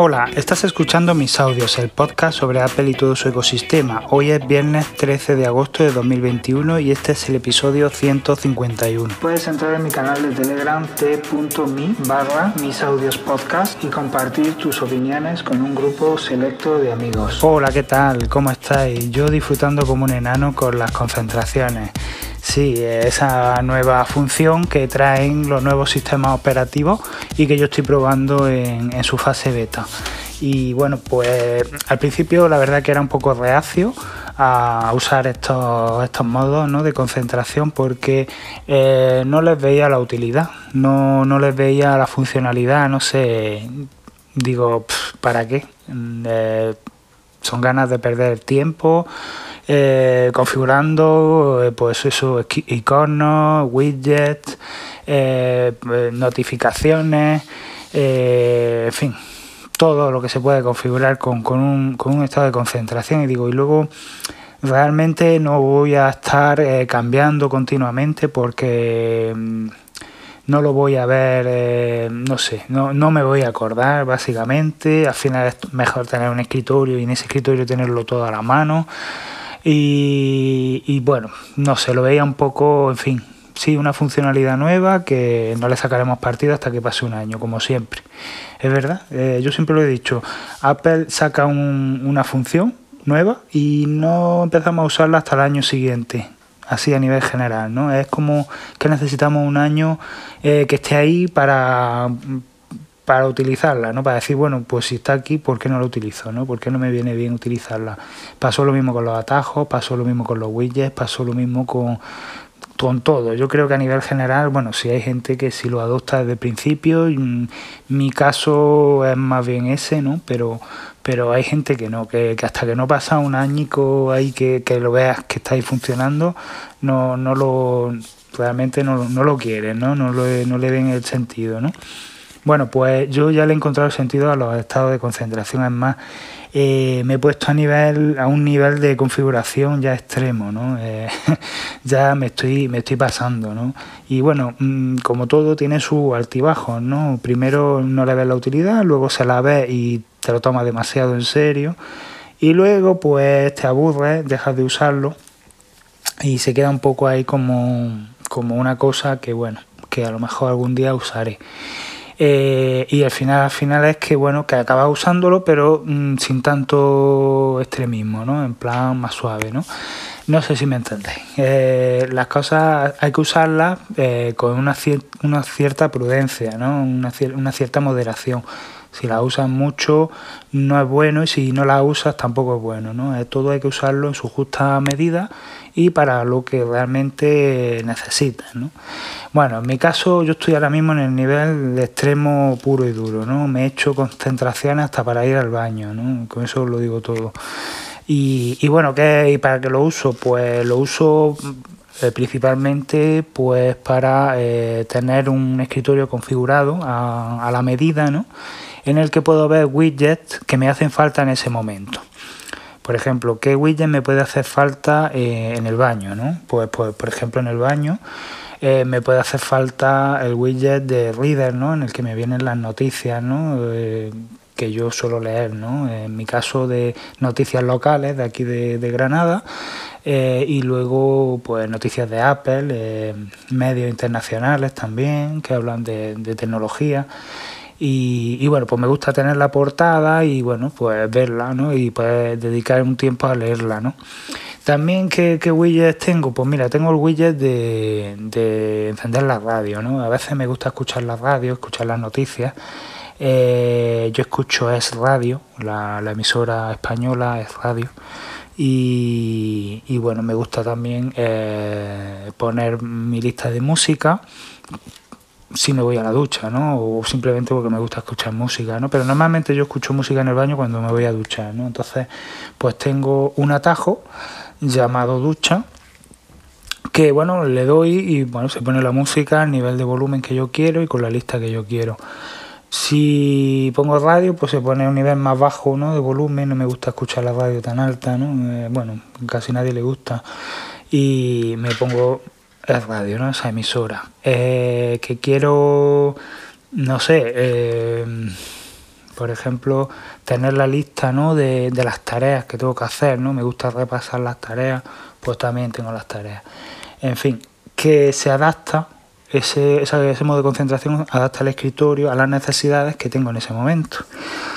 Hola, estás escuchando mis audios, el podcast sobre Apple y todo su ecosistema. Hoy es viernes 13 de agosto de 2021 y este es el episodio 151. Puedes entrar en mi canal de Telegram t.me barra mis audios podcast y compartir tus opiniones con un grupo selecto de amigos. Hola, ¿qué tal? ¿Cómo estáis? Yo disfrutando como un enano con las concentraciones. Sí, esa nueva función que traen los nuevos sistemas operativos y que yo estoy probando en, su fase beta. Y bueno, pues al principio la verdad que era un poco reacio a usar estos, estos modos de concentración porque eh, no les veía la utilidad, no, no les veía la funcionalidad, no sé, digo, ¿para qué? Mm, eh, son ganas de perder tiempo eh, configurando eh, pues eso, iconos, widgets, eh, notificaciones, en fin, todo lo que se puede configurar con, con, un, con un estado de concentración y digo, y luego realmente no voy a estar cambiando continuamente porque mm, no lo voy a ver, no sé, no, no me voy a acordar básicamente, al final es mejor tener un escritorio y en ese escritorio tenerlo todo a la mano. Y, bueno, no sé, lo veía un poco, en fin, sí, una funcionalidad nueva que no le sacaremos partido hasta que pase un año, como siempre. Es verdad, eh, yo siempre lo he dicho, Apple saca una función nueva y no empezamos a usarla hasta el año siguiente, así a nivel general, ¿no? Es como que necesitamos un año eh, que esté ahí para para utilizarla, ¿no? Para decir, bueno, pues si está aquí, ¿por qué no lo utilizo, no? ¿Por qué no me viene bien utilizarla? Pasó lo mismo con los atajos, pasó lo mismo con los widgets, pasó lo mismo con, con todo. Yo creo que a nivel general, bueno, si hay gente que si lo adopta desde el principio, mi caso es más bien ese, ¿no? Pero, pero hay gente que no, que, hasta que no pasa un añico ahí que, que lo veas que está ahí funcionando, no, no lo realmente no, no lo quieren, ¿no? No, lo, no le ven el sentido, ¿no? Bueno, pues yo ya le he encontrado sentido a los estados de concentración. Es más, eh, me he puesto a nivel a un nivel de configuración ya extremo, ¿no? Eh, ya me estoy me estoy pasando, ¿no? Y bueno, mm, como todo tiene su altibajo, ¿no? Primero no le ves la utilidad, luego se la ves y te lo tomas demasiado en serio y luego pues te aburres, dejas de usarlo y se queda un poco ahí como como una cosa que bueno, que a lo mejor algún día usaré. Eh, y al final, al final es que bueno, que acabas usándolo, pero mm, sin tanto extremismo, ¿no? En plan más suave, ¿no? No sé si me entendéis. Eh, las cosas hay que usarlas eh, con una, una, cierta prudencia, ¿no? Una, una cierta moderación. Si la usas mucho no es bueno y si no la usas tampoco es bueno. ¿no? Todo hay que usarlo en su justa medida y para lo que realmente necesitas. ¿no? Bueno, en mi caso yo estoy ahora mismo en el nivel de extremo puro y duro. ¿no? Me he hecho concentraciones hasta para ir al baño. ¿no? Con eso lo digo todo. Y, bueno, ¿qué, ¿y para qué lo uso? Pues lo uso eh, principalmente pues para eh, tener un escritorio configurado a, a la medida, ¿no? en el que puedo ver widgets que me hacen falta en ese momento. Por ejemplo, ¿qué widget me puede hacer falta eh, en el baño? ¿no? Pues, pues, por ejemplo, en el baño eh, me puede hacer falta el widget de Reader, ¿no? en el que me vienen las noticias ¿no? Eh, que yo suelo leer. ¿no? En mi caso de noticias locales de aquí de, Granada y luego pues noticias de Apple, medios internacionales también que hablan de tecnología. Y, bueno, pues me gusta tener la portada y bueno, pues verla, ¿no? Y pues dedicar un tiempo a leerla, ¿no? También, ¿qué, qué widgets tengo? Pues mira, tengo el widget de, de, encender la radio, ¿no? A veces me gusta escuchar la radio, escuchar las noticias. Eh, yo escucho Es Radio, la, emisora española Es Radio. Y, y, bueno, me gusta también eh, poner mi lista de música si me voy a la ducha, ¿no? O simplemente porque me gusta escuchar música, ¿no? Pero normalmente yo escucho música en el baño cuando me voy a duchar, ¿no? Entonces, pues tengo un atajo llamado ducha que, bueno, le doy y, bueno, se pone la música al nivel de volumen que yo quiero y con la lista que yo quiero. Si pongo radio, pues se pone a un nivel más bajo, ¿no? De volumen, no me gusta escuchar la radio tan alta, ¿no? Eh, bueno, casi nadie le gusta. Y me pongo radio, ¿no? Esa emisora. Eh, que quiero, no sé, eh, Por ejemplo, tener la lista ¿no? de, de las tareas que tengo que hacer, ¿no? Me gusta repasar las tareas, pues también tengo las tareas. En fin, que se adapta ese, ese, modo de concentración adapta el escritorio a las necesidades que tengo en ese momento.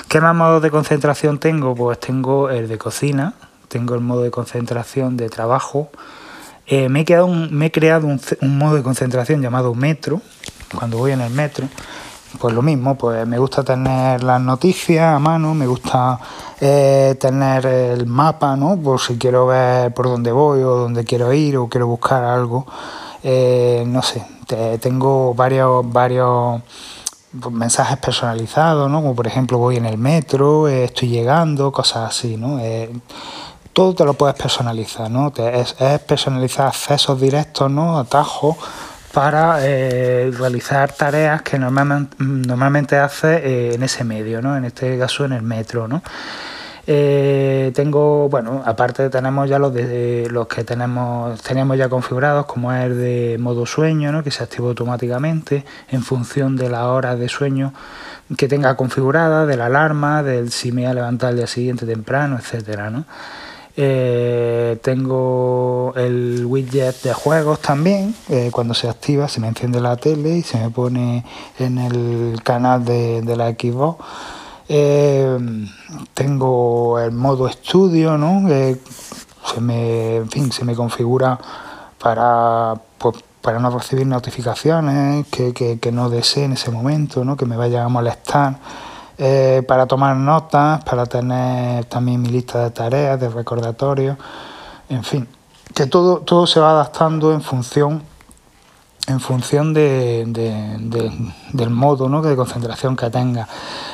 ¿Qué más modos de concentración tengo? Pues tengo el de cocina, tengo el modo de concentración de trabajo. Eh, me, he quedado me he creado un, modo de concentración llamado metro, cuando voy en el metro. Pues lo mismo, pues me gusta tener las noticias a mano, me gusta eh, tener el mapa, ¿no? Por si quiero ver por dónde voy o dónde quiero ir o quiero buscar algo. Eh, no sé, tengo varios, varios mensajes personalizados, ¿no? Como por ejemplo voy en el metro, estoy llegando, cosas así, ¿no? Eh, todo te lo puedes personalizar, ¿no? es, personalizar accesos directos, ¿no? Atajos para eh, realizar tareas que normalmente, normalmente haces en ese medio, ¿no? En este caso en el metro, ¿no? Eh, tengo, bueno, aparte tenemos ya los, los que tenemos, teníamos ya configurados, como es el de modo sueño, ¿no? que se activa automáticamente en función de las horas de sueño que tenga configurada, de la alarma, del si me voy a levantar el día siguiente temprano, etcétera, ¿no? Eh, tengo el widget de juegos también. Eh, cuando se activa, se me enciende la tele y se me pone en el canal de, de la Xbox eh, tengo el modo estudio, ¿no? se me, en fin, se me configura para, pues, para no recibir notificaciones que, que, no desee en ese momento, ¿no? que me vaya a molestar. Eh, para tomar notas, para tener también mi lista de tareas, de recordatorios, en fin, que todo, todo se va adaptando en función en función de, del modo ¿no? de concentración que tenga.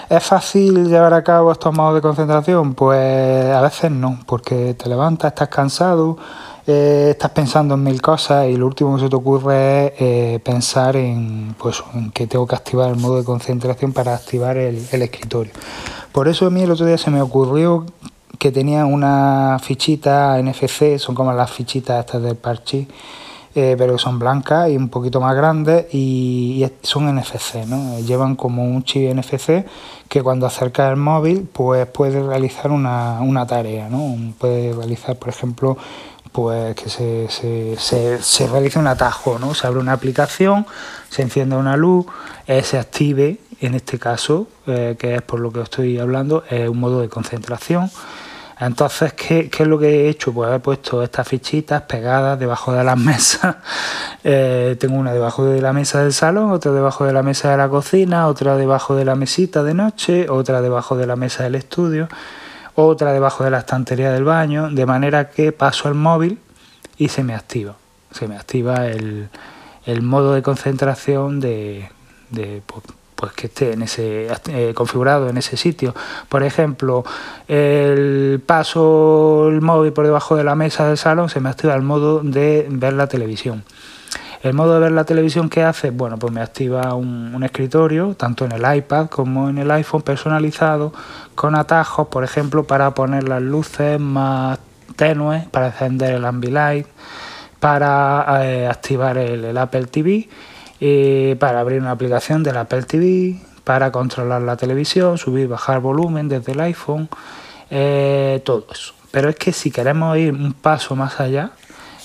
¿Es fácil llevar a cabo estos modos de concentración? Pues a veces no, porque te levantas, estás cansado, eh, estás pensando en mil cosas y lo último que se te ocurre es eh, pensar en, pues, en que tengo que activar el modo de concentración para activar el, el escritorio. Por eso a mí el otro día se me ocurrió que tenía una fichita NFC, son como las fichitas estas del parche eh, pero que son blancas y un poquito más grandes y, son NFC, ¿no? Llevan como un chip NFC que cuando acercas el móvil pues puede realizar una, una tarea, ¿no? Puede realizar, por ejemplo, pues que se, se, se, realice un atajo, ¿no? Se abre una aplicación, se enciende una luz, eh, se active, en este caso, eh, que es por lo que estoy hablando, es un modo de concentración entonces, ¿qué, es lo que he hecho? Pues he puesto estas fichitas pegadas debajo de las mesas. Eh, tengo una debajo de la mesa del salón, otra debajo de la mesa de la cocina, otra debajo de la mesita de noche, otra debajo de la mesa del estudio, otra debajo de la estantería del baño, de manera que paso el móvil y se me activa. Se me activa el, modo de concentración de, de pues, pues que esté en ese eh, configurado en ese sitio. Por ejemplo, el paso el móvil por debajo de la mesa del salón se me activa el modo de ver la televisión. El modo de ver la televisión que hace, bueno, pues me activa un, escritorio, tanto en el iPad como en el iPhone personalizado, con atajos, por ejemplo, para poner las luces más tenues, para encender el Ambilight, para eh, activar el Apple TV eh, para abrir una aplicación del Apple TV, para controlar la televisión, subir, bajar volumen desde el iPhone, eh, todo eso. Pero es que si queremos ir un paso más allá,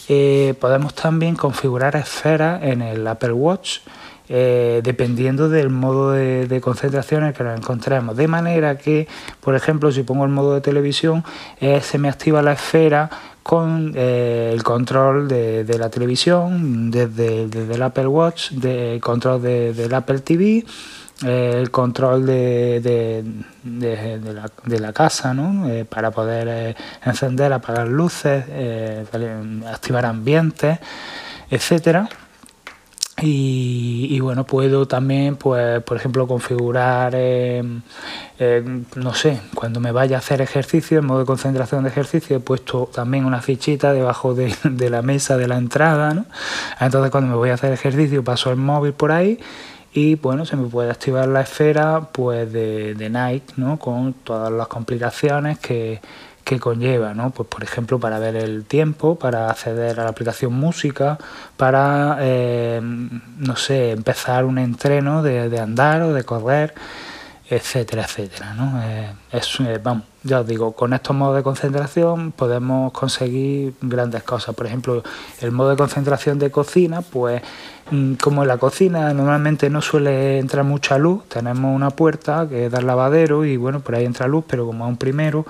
eh, podemos también configurar esferas en el Apple Watch. dependiendo del modo de, concentración en el que nos encontremos. De manera que, por ejemplo, si pongo el modo de televisión, se me activa la esfera con eh, el control de, la televisión, desde, el Apple Watch, de, control del Apple TV, eh, el control de, la, casa, ¿no? Eh, para poder encender, apagar luces, activar ambientes, etcétera. Y, bueno, puedo también, pues, por ejemplo, configurar, no sé, cuando me vaya a hacer ejercicio, en modo de concentración de ejercicio, he puesto también una fichita debajo de, la mesa de la entrada, ¿no? Entonces cuando me voy a hacer ejercicio paso el móvil por ahí y bueno, se me puede activar la esfera pues de, de Nike, ¿no? Con todas las complicaciones que que conlleva, ¿no? Pues por ejemplo para ver el tiempo, para acceder a la aplicación música, para eh, no sé, empezar un entreno de, andar o de correr, etcétera, etcétera. ¿no? Eh, es, eh, vamos, ya os digo, con estos modos de concentración podemos conseguir grandes cosas. Por ejemplo, el modo de concentración de cocina, pues como en la cocina normalmente no suele entrar mucha luz, tenemos una puerta que da el lavadero y bueno, por ahí entra luz, pero como es un primero,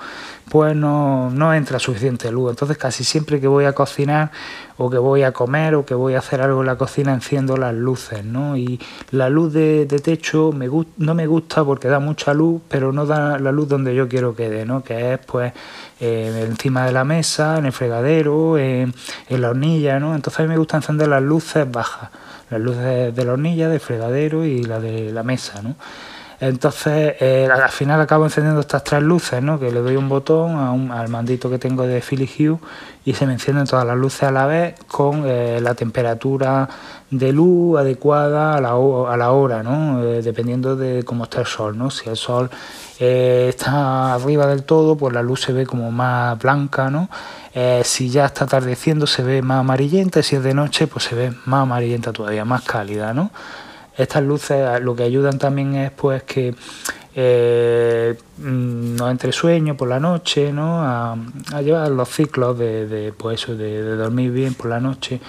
pues no, no entra suficiente luz. Entonces casi siempre que voy a cocinar o que voy a comer o que voy a hacer algo en la cocina enciendo las luces, ¿no? Y la luz de, techo me no me gusta porque da mucha luz, pero no da la luz donde yo quiero que dé, ¿no? Que es pues eh, encima de la mesa, en el fregadero, en la hornilla, ¿no? Entonces a mí me gusta encender las luces bajas, las luces de la hornilla, del fregadero y la de la mesa, ¿no? Entonces, eh, al final acabo encendiendo estas tres luces, ¿no? que le doy un botón al mandito que tengo de Philips Hue y se me encienden todas las luces a la vez con eh, la temperatura de luz adecuada a la, a la hora, ¿no? Eh, dependiendo de cómo está el sol. ¿no? Si el sol está arriba del todo, pues la luz se ve como más blanca. ¿no? si ya está atardeciendo, se ve más amarillenta. Si es de noche, pues se ve más amarillenta todavía, más cálida. ¿no? Estas luces lo que ayudan también es pues que eh, mm, no entre sueño por la noche, ¿no? A, llevar los ciclos de, de pues eso, de, dormir bien por la noche.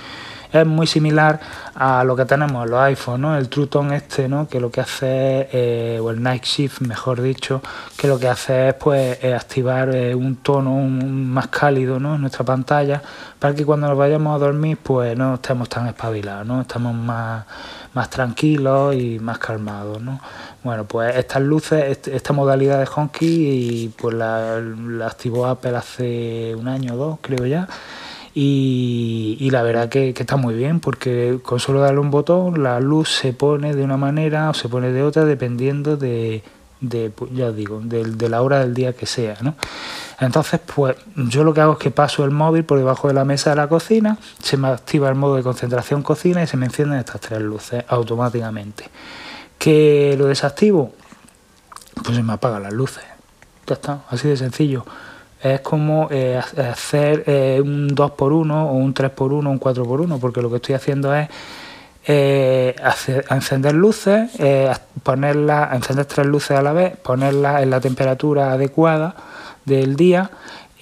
Es muy similar a lo que tenemos en los iPhones, ¿no? El True Tone este, ¿no? Que lo que hace, eh, o el Night Shift, mejor dicho, que lo que hace es pues activar eh, un tono más cálido, ¿no? En nuestra pantalla para que cuando nos vayamos a dormir pues no estemos tan espabilados, ¿no? Estamos más más tranquilos y más calmados, ¿no? Bueno, pues estas luces, esta modalidad de Honky, y pues la, activó Apple hace un año o dos, creo ya. Y, la verdad que, está muy bien porque con solo darle un botón la luz se pone de una manera o se pone de otra dependiendo de, de pues, ya os digo, de, la hora del día que sea, ¿no? Entonces, pues yo lo que hago es que paso el móvil por debajo de la mesa de la cocina, se me activa el modo de concentración cocina y se me encienden estas tres luces automáticamente. ¿Que lo desactivo? Pues se me apagan las luces. Ya está, así de sencillo. Es como eh, hacer eh, un 2x1 o un 3x1 o un 4x1, porque lo que estoy haciendo es eh, encender luces, ponerlas, encender tres luces a la vez, ponerlas en la temperatura adecuada del día,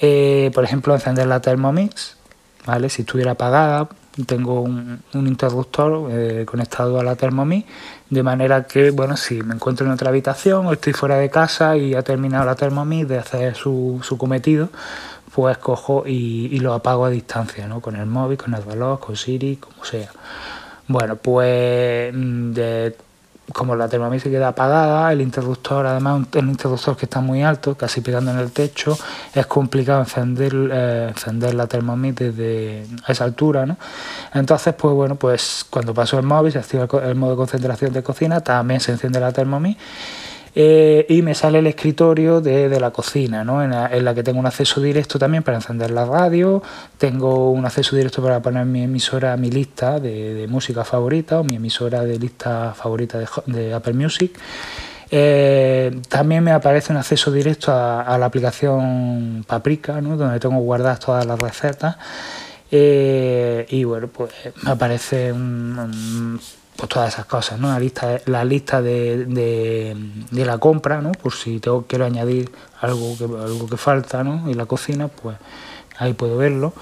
eh, por ejemplo, encender la Thermomix, ¿vale? Si estuviera apagada, tengo un, interruptor eh, conectado a la Thermomix, de manera que, bueno, si me encuentro en otra habitación o estoy fuera de casa y ha terminado la Thermomix de hacer su, su cometido, pues cojo y, y, lo apago a distancia, ¿no? Con el móvil, con el reloj, con Siri, como sea. Bueno, pues mm, de, como la Thermomix se queda apagada, el interruptor, además un interruptor que está muy alto, casi pegando en el techo, es complicado encender, eh, encender la Thermomix desde esa altura, ¿no? Entonces, pues bueno, pues cuando paso el móvil, se activa el modo de concentración de cocina, también se enciende la Thermomix eh, y me sale el escritorio de, la cocina, ¿no? en, la, que tengo un acceso directo también para encender la radio, tengo un acceso directo para poner mi emisora, mi lista de, música favorita o mi emisora de lista favorita de, Apple Music. Eh, también me aparece un acceso directo a, la aplicación Paprika, ¿no? donde tengo guardadas todas las recetas. Eh, y bueno, pues me aparece un pues todas esas cosas, ¿no? La lista, la lista de, de, la compra, ¿no? Por si tengo, quiero añadir algo que, algo que falta, ¿no? En la cocina, pues ahí puedo verlo.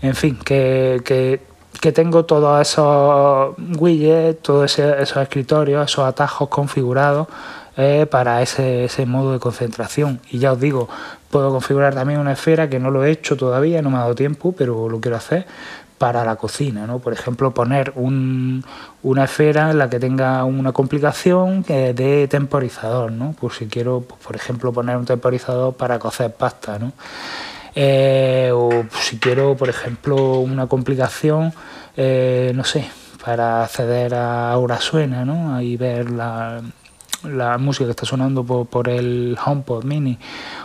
En fin, que, que, que tengo todos esos widgets, todos esos escritorios, esos atajos configurados eh, para ese, ese modo de concentración. Y ya os digo, puedo configurar también una esfera que no lo he hecho todavía, no me ha dado tiempo, pero lo quiero hacer para la cocina, ¿no? Por ejemplo, poner una esfera en la que tenga una complicación de temporizador, ¿no? Por si quiero, pues, por ejemplo, poner un temporizador para cocer pasta, ¿no? Eh, o si quiero, por ejemplo, una complicación, eh, no sé, para acceder a Ahora Suena, ¿no? Ahí ver la, la música que está sonando por, por el HomePod Mini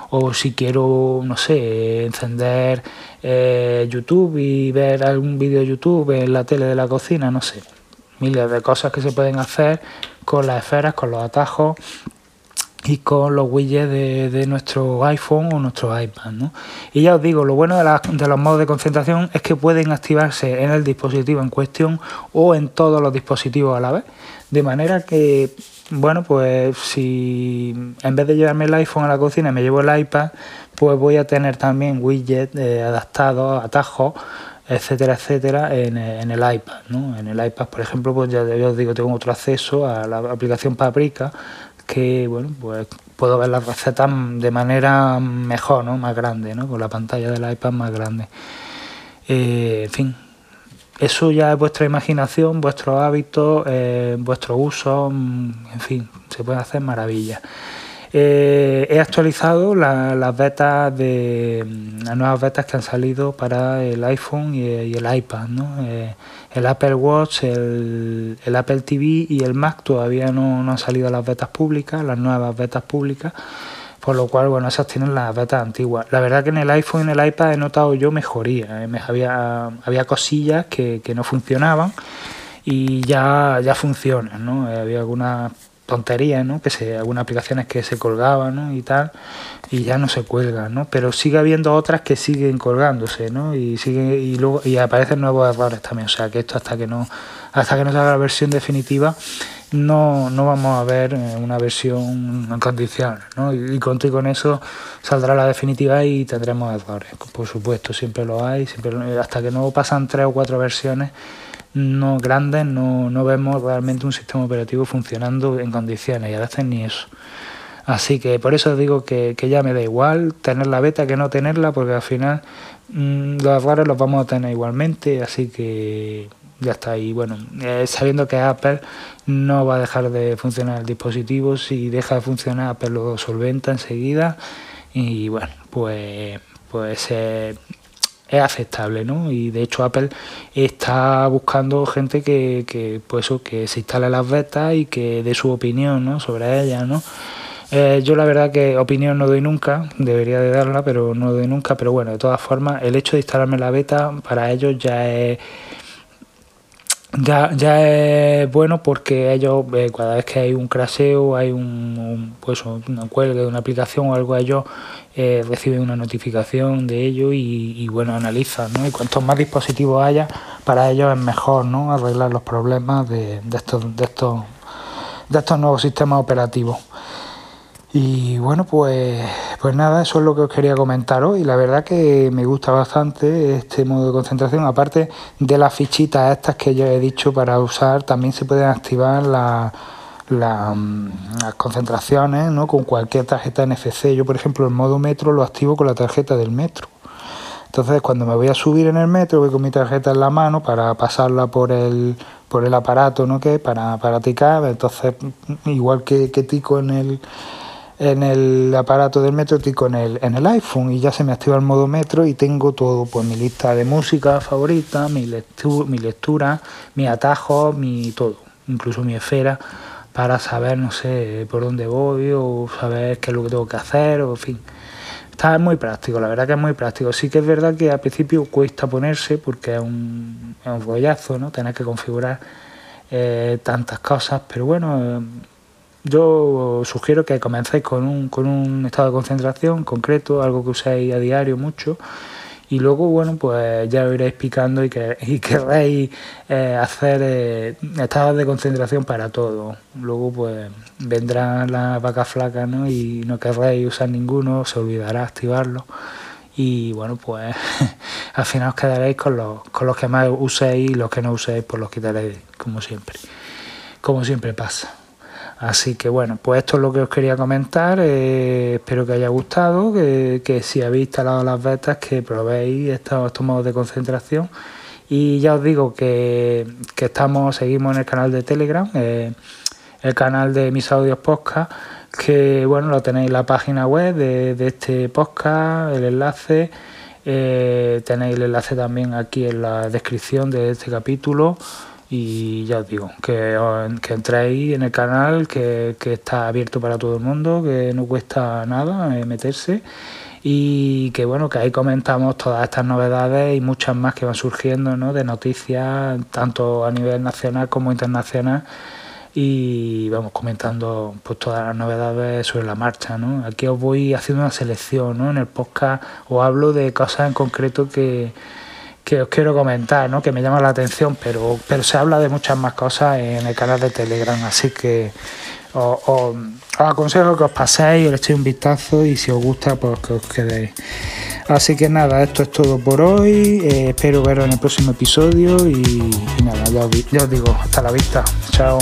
o si quiero, no sé, encender eh, YouTube y ver algún vídeo de YouTube en la tele de la cocina, no sé, miles de cosas que se pueden hacer con las esferas, con los atajos y con los widgets de, nuestro iPhone o nuestro iPad. ¿no? Y ya os digo, lo bueno de, de, los modos de concentración es que pueden activarse en el dispositivo en cuestión o en todos los dispositivos a la vez, de manera que bueno, pues si en vez de llevarme el iPhone a la cocina me llevo el iPad, pues voy a tener también widgets eh, adaptados, atajos, etcétera, etcétera, en, en, el iPad. ¿no? En el iPad, por ejemplo, pues ya, os digo, tengo otro acceso a la aplicación Paprika, que bueno, pues puedo ver las recetas de manera mejor, ¿no? más grande, ¿no? con la pantalla del iPad más grande. Eh, en fin, eso ya es vuestra imaginación, vuestros hábitos, eh, vuestro uso, mm, en fin, se puede hacer maravillas. Eh, he actualizado las betas de las nuevas betas que han salido para el iPhone y, el iPad, ¿no? Eh, el Apple Watch, el, Apple TV y el Mac todavía no, no han salido las betas públicas, las nuevas betas públicas por lo cual, bueno, esas tienen las betas antiguas. La verdad que en el iPhone y en el iPad he notado yo mejoría. ¿eh? había, había cosillas que, no funcionaban y ya, ya funcionan, ¿no? Eh, había algunas tonterías, ¿no? Que se, algunas aplicaciones que se colgaban, ¿no? Y tal, y ya no se cuelgan, ¿no? Pero sigue habiendo otras que siguen colgándose, ¿no? Y sigue, y luego, y aparecen nuevos errores también. O sea que esto hasta que no, hasta que no salga la versión definitiva, no, no vamos a ver eh, una versión en condiciones, ¿no? Y, con, con eso saldrá la definitiva y tendremos errores. Por supuesto, siempre lo hay, siempre hasta que no pasan tres o cuatro versiones no grandes, no, no vemos realmente un sistema operativo funcionando en condiciones y a veces ni eso. Así que por eso digo que, que ya me da igual tener la beta que no tenerla, porque al final mmm, los errores los vamos a tener igualmente, así que ya está ahí. Bueno, eh, sabiendo que Apple no va a dejar de funcionar el dispositivo, si deja de funcionar Apple lo solventa enseguida y bueno, pues, pues es aceptable, ¿no? Y de hecho Apple está buscando gente que, que, pues que se instale las betas y que dé su opinión ¿no? sobre ellas, ¿no? Eh, yo la verdad que opinión no doy nunca, debería de darla, pero no doy nunca, pero bueno, de todas formas, el hecho de instalarme la beta para ellos ya es ya, ya es bueno porque ellos, eh, cada vez que hay un craseo, hay un, pues, una cuelga de una aplicación o algo, ellos eh, reciben una notificación de ello y, bueno, analizan, ¿no? Y cuantos más dispositivos haya, para ellos es mejor, ¿no? Arreglar los problemas de, de estos, de estos, de estos nuevos sistemas operativos. Y bueno, pues, pues nada, eso es lo que os quería comentar hoy. La verdad que me gusta bastante este modo de concentración. Aparte de las fichitas estas que ya he dicho para usar, también se pueden activar mm, las concentraciones ¿no? con cualquier tarjeta NFC. Yo, por ejemplo, el modo metro lo activo con la tarjeta del metro. Entonces, cuando me voy a subir en el metro, voy con mi tarjeta en la mano para pasarla por el, por el aparato, ¿no? Que para, para ticar. Entonces, igual que, que tico en el en el aparato del metro y con el, en el iPhone y ya se me activa el modo metro y tengo todo, pues mi lista de música favorita, mi, lectura, mi lectura, mi atajo, mi todo, incluso mi esfera para saber, no sé, por dónde voy o saber qué es lo que tengo que hacer o en fin. Está muy práctico, la verdad que es muy práctico. Sí que es verdad que al principio cuesta ponerse porque es un, es un rollazo, ¿no? Tener que configurar eh, tantas cosas, pero bueno, yo sugiero que comencéis con un, con un estado de concentración concreto, algo que uséis a diario mucho, y luego, bueno, pues ya lo iréis picando y, que, y querréis eh, hacer eh, estados de concentración para todo. Luego, pues vendrán las vacas flacas, ¿no? Y no querréis usar ninguno, se olvidará activarlo. Y bueno, pues al final os quedaréis con los, con los que más uséis y los que no uséis, pues los quitaréis, como siempre. Como siempre pasa. Así que bueno, pues esto es lo que os quería comentar. Eh, espero que haya gustado, que, si habéis instalado las betas, que probéis estos, modos de concentración. Y ya os digo que, estamos, seguimos en el canal de Telegram, eh, el canal de mis audios podcast, que bueno, lo tenéis en la página web de, este podcast, el enlace. Eh, tenéis el enlace también aquí en la descripción de este capítulo y ya os digo, que, que entréis en el canal, que, está abierto para todo el mundo, que no cuesta nada eh, meterse y que bueno, que ahí comentamos todas estas novedades y muchas más que van surgiendo ¿no? de noticias, tanto a nivel nacional como internacional y vamos comentando pues todas las novedades sobre la marcha, ¿no? Aquí os voy haciendo una selección, ¿no? En el podcast os hablo de cosas en concreto que que os quiero comentar, ¿no? que me llama la atención, pero, pero se habla de muchas más cosas en el canal de Telegram, así que os, os, aconsejo que os paséis, le echéis un vistazo y si os gusta, pues que os quedéis. Así que nada, esto es todo por hoy. Eh, espero veros en el próximo episodio y, y nada, ya os, ya os digo, hasta la vista. Chao.